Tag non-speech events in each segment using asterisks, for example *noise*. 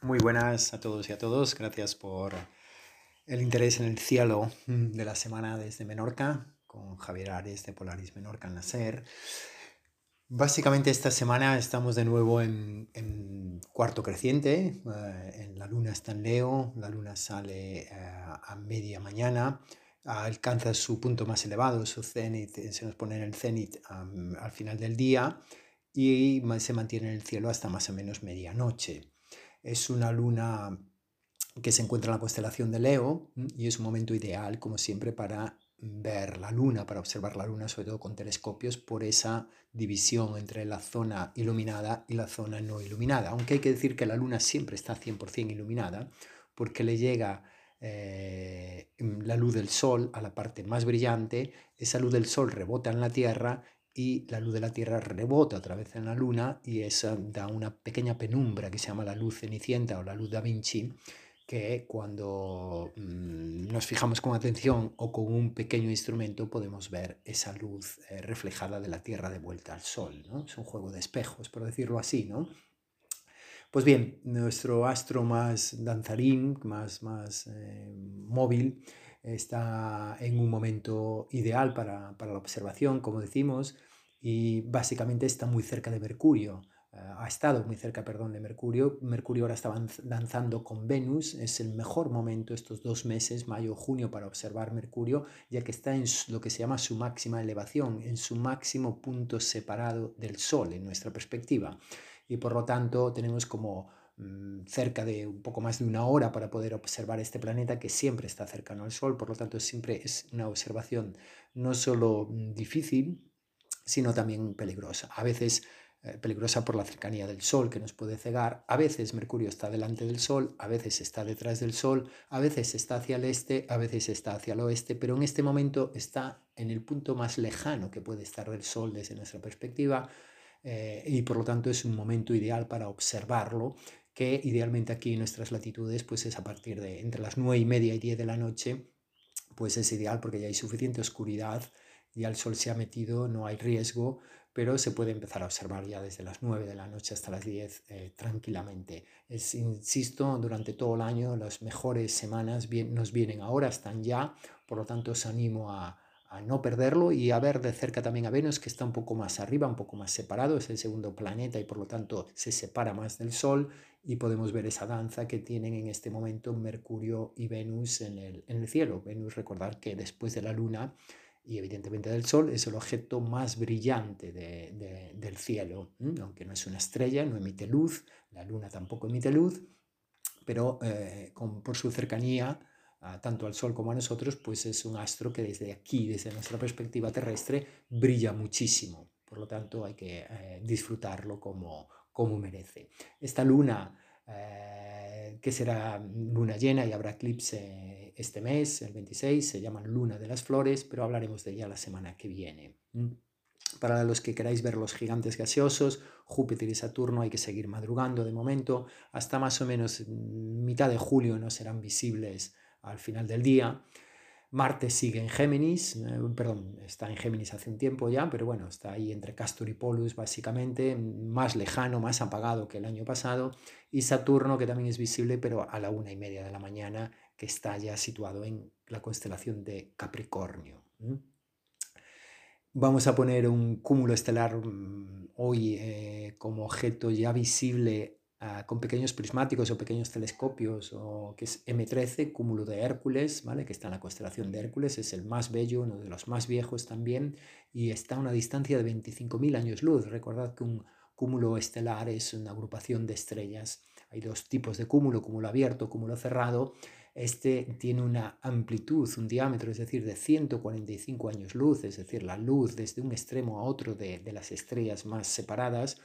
Muy buenas a todos y a todos. Gracias por el interés en el cielo de la semana desde Menorca con Javier Ares de Polaris Menorca en la SER. Básicamente esta semana estamos de nuevo en, cuarto creciente. Eh, en la luna está en Leo, la luna sale eh, a media mañana, alcanza su punto más elevado, su cenit, se nos pone en el cenit al final del día y se mantiene en el cielo hasta más o menos medianoche. Es una luna que se encuentra en la constelación de Leo y es un momento ideal, como siempre, para ver la luna, para observar la luna, sobre todo con telescopios, por esa división entre la zona iluminada y la zona no iluminada. Aunque hay que decir que la luna siempre está 100% iluminada, porque le llega eh, la luz del sol a la parte más brillante, esa luz del sol rebota en la Tierra y la luz de la Tierra rebota otra vez en la Luna y esa da una pequeña penumbra que se llama la luz cenicienta o la luz da Vinci, que cuando mm, nos fijamos con atención o con un pequeño instrumento podemos ver esa luz eh, reflejada de la Tierra de vuelta al Sol. ¿no? Es un juego de espejos, por decirlo así. ¿no? Pues bien, nuestro astro más danzarín, más, más eh, móvil, está en un momento ideal para, para la observación, como decimos, y básicamente está muy cerca de Mercurio. Eh, ha estado muy cerca, perdón, de Mercurio. Mercurio ahora está danzando con Venus. Es el mejor momento estos dos meses, mayo, junio, para observar Mercurio, ya que está en lo que se llama su máxima elevación, en su máximo punto separado del Sol, en nuestra perspectiva. Y por lo tanto tenemos como mm, cerca de un poco más de una hora para poder observar este planeta que siempre está cercano al Sol, por lo tanto siempre es una observación no solo mm, difícil, sino también peligrosa. A veces eh, peligrosa por la cercanía del Sol que nos puede cegar. A veces Mercurio está delante del Sol, a veces está detrás del Sol, a veces está hacia el este, a veces está hacia el oeste, pero en este momento está en el punto más lejano que puede estar del Sol desde nuestra perspectiva eh, y por lo tanto es un momento ideal para observarlo que idealmente aquí en nuestras latitudes pues es a partir de entre las 9 y media y 10 de la noche pues es ideal porque ya hay suficiente oscuridad ya el sol se ha metido, no hay riesgo, pero se puede empezar a observar ya desde las 9 de la noche hasta las 10 eh, tranquilamente. Es, insisto, durante todo el año las mejores semanas nos vienen ahora, están ya, por lo tanto os animo a, a no perderlo y a ver de cerca también a Venus que está un poco más arriba, un poco más separado, es el segundo planeta y por lo tanto se separa más del Sol y podemos ver esa danza que tienen en este momento Mercurio y Venus en el, en el cielo. Venus, recordar que después de la Luna y evidentemente del Sol es el objeto más brillante del cielo, aunque no es una estrella, no emite luz, la Luna tampoco emite luz, pero eh, por su cercanía tanto al Sol como a nosotros, pues es un astro que desde aquí, desde nuestra perspectiva terrestre, brilla muchísimo. Por lo tanto, hay que eh, disfrutarlo como, como merece. Esta luna eh, que será luna llena y habrá eclipse este mes, el 26, se llama Luna de las Flores, pero hablaremos de ella la semana que viene. Para los que queráis ver los gigantes gaseosos, Júpiter y Saturno hay que seguir madrugando de momento. Hasta más o menos mitad de julio no serán visibles al final del día. Marte sigue en Géminis, eh, perdón, está en Géminis hace un tiempo ya, pero bueno, está ahí entre Castor y Polus básicamente, más lejano, más apagado que el año pasado, y Saturno que también es visible, pero a la una y media de la mañana, que está ya situado en la constelación de Capricornio. Vamos a poner un cúmulo estelar mm, hoy eh, como objeto ya visible Ah, con pequeños prismáticos o pequeños telescopios, o, que es M13, cúmulo de Hércules, ¿vale? que está en la constelación de Hércules, es el más bello, uno de los más viejos también, y está a una distancia de 25.000 años luz. Recordad que un cúmulo estelar es una agrupación de estrellas. Hay dos tipos de cúmulo, cúmulo abierto, cúmulo cerrado. Este tiene una amplitud, un diámetro, es decir, de 145 años luz, es decir, la luz desde un extremo a otro de, de las estrellas más separadas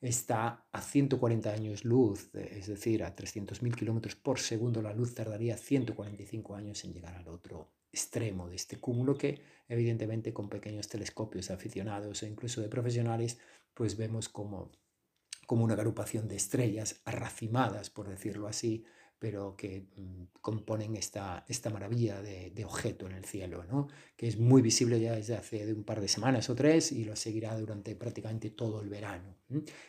está a 140 años luz, es decir, a 300.000 kilómetros por segundo, la luz tardaría 145 años en llegar al otro extremo de este cúmulo que evidentemente con pequeños telescopios aficionados e incluso de profesionales, pues vemos como, como una agrupación de estrellas arracimadas, por decirlo así, pero que mm, componen esta, esta maravilla de, objeto en el cielo, ¿no? que es muy visible ya desde hace un par de semanas o tres y lo seguirá durante prácticamente todo el verano.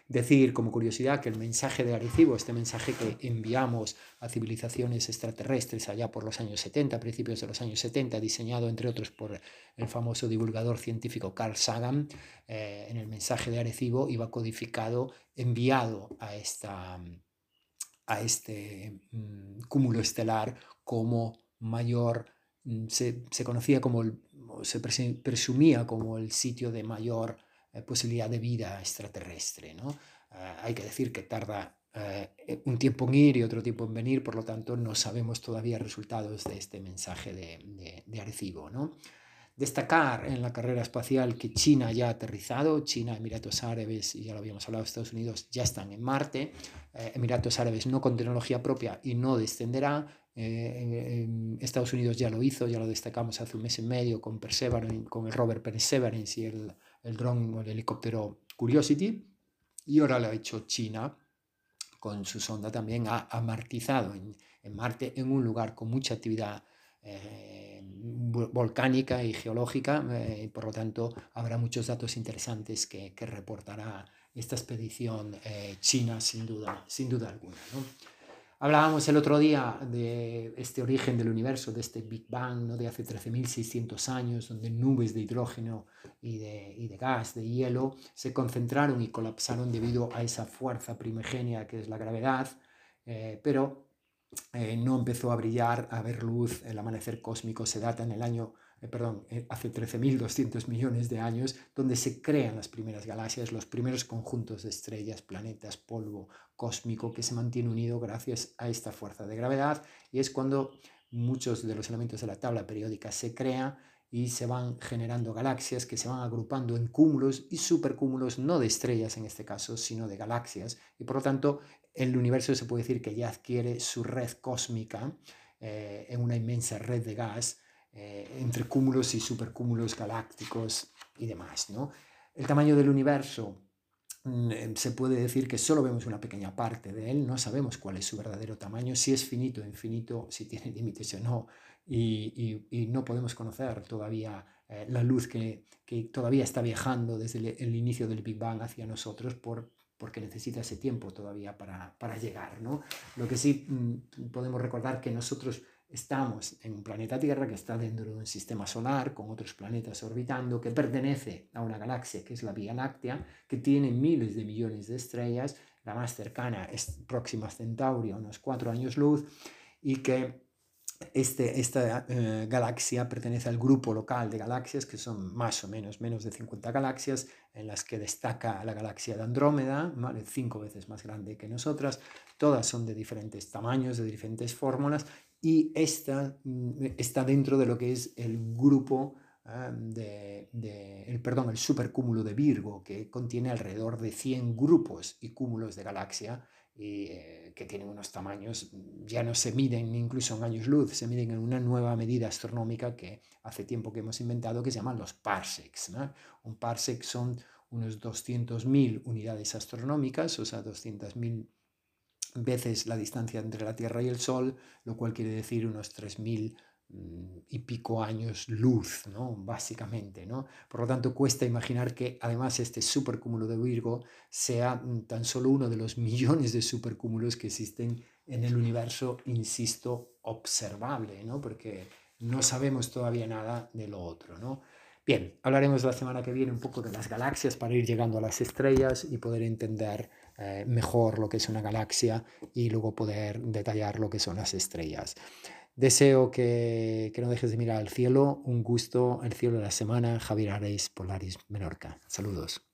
Decir como curiosidad que el mensaje de Arecibo, este mensaje que enviamos a civilizaciones extraterrestres allá por los años 70, principios de los años 70, diseñado entre otros por el famoso divulgador científico Carl Sagan, eh, en el mensaje de Arecibo iba codificado, enviado a esta a este mm, cúmulo estelar como mayor, mm, se, conocía como, se presumía como el sitio de mayor eh, posibilidad de vida extraterrestre. ¿no? Ah, hay que decir que tarda eh, un tiempo en ir y otro tiempo en venir, por lo tanto no sabemos todavía resultados de este mensaje de, de, de Arecibo. ¿no? Destacar en la carrera espacial que China ya ha aterrizado, China, Emiratos Árabes, y ya lo habíamos hablado, Estados Unidos ya están en Marte, eh, Emiratos Árabes no con tecnología propia y no descenderá, eh, Estados Unidos ya lo hizo, ya lo destacamos hace un mes y medio con Perseverance, con el rover Perseverance y el, el dron o el helicóptero Curiosity, y ahora lo ha hecho China con su sonda también, ha amartizado en, en Marte en un lugar con mucha actividad eh, volcánica y geológica, eh, y por lo tanto habrá muchos datos interesantes que, que reportará esta expedición eh, china sin duda, sin duda alguna. ¿no? Hablábamos el otro día de este origen del universo, de este Big Bang ¿no? de hace 13.600 años, donde nubes de hidrógeno y de, y de, gas, de hielo, se concentraron y colapsaron debido a esa fuerza primigenia que es la gravedad, pero eh, no empezó a brillar, a ver luz, el amanecer cósmico se data en el año, eh, perdón, eh, hace 13.200 millones de años, donde se crean las primeras galaxias, los primeros conjuntos de estrellas, planetas, polvo cósmico que se mantiene unido gracias a esta fuerza de gravedad y es cuando muchos de los elementos de la tabla periódica se crean y se van generando galaxias que se van agrupando en cúmulos y supercúmulos, no de estrellas en este caso, sino de galaxias. Y por lo tanto, el universo se puede decir que ya adquiere su red cósmica eh, en una inmensa red de gas eh, entre cúmulos y supercúmulos galácticos y demás. ¿no? El tamaño del universo mm, eh, se puede decir que solo vemos una pequeña parte de él, no sabemos cuál es su verdadero tamaño, si es finito, infinito, si tiene límites o no, y, no podemos conocer todavía la luz que, todavía está viajando desde el, inicio del Big Bang hacia nosotros por, porque necesita ese tiempo todavía para, para llegar. ¿no? Lo que sí mm, podemos recordar que nosotros estamos en un planeta Tierra que está dentro de un sistema solar con otros planetas orbitando, que pertenece a una galaxia que es la Vía Láctea, que tiene miles de millones de estrellas, la más cercana es Próxima Centauri, a unos cuatro años luz, y que este, esta eh, galaxia pertenece al grupo local de galaxias, que son más o menos menos de 50 galaxias, en las que destaca la galaxia de Andrómeda, ¿vale? cinco veces más grande que nosotras. Todas son de diferentes tamaños, de diferentes fórmulas, y esta mm, está dentro de lo que es el grupo ah, de, el, perdón, el supercúmulo de Virgo, que contiene alrededor de 100 grupos y cúmulos de galaxia y, eh, que tienen unos tamaños, ya no se miden incluso en años luz, se miden en una nueva medida astronómica que hace tiempo que hemos inventado que se llaman los parsecs. Un parsec son unos 200.000 unidades astronómicas, o sea, 200.000 veces la distancia entre la Tierra y el Sol, lo cual quiere decir unos 3.000 Mm, y pico años luz, ¿no? Básicamente, ¿no? Por lo tanto, cuesta imaginar que además este supercúmulo de Virgo sea mm, tan solo uno de los *laughs* millones de supercúmulos que existen en el universo, insisto, observable, ¿no? Porque no sabemos todavía nada de lo otro, ¿no? Bien, hablaremos la semana que viene un poco de las galaxias para ir llegando a las estrellas y poder entender eh, mejor lo que es una galaxia y luego poder detallar lo que son las estrellas. Deseo que, no dejes de mirar al cielo. Un gusto, el cielo de la semana. Javier Ares, Polaris, Menorca. Saludos.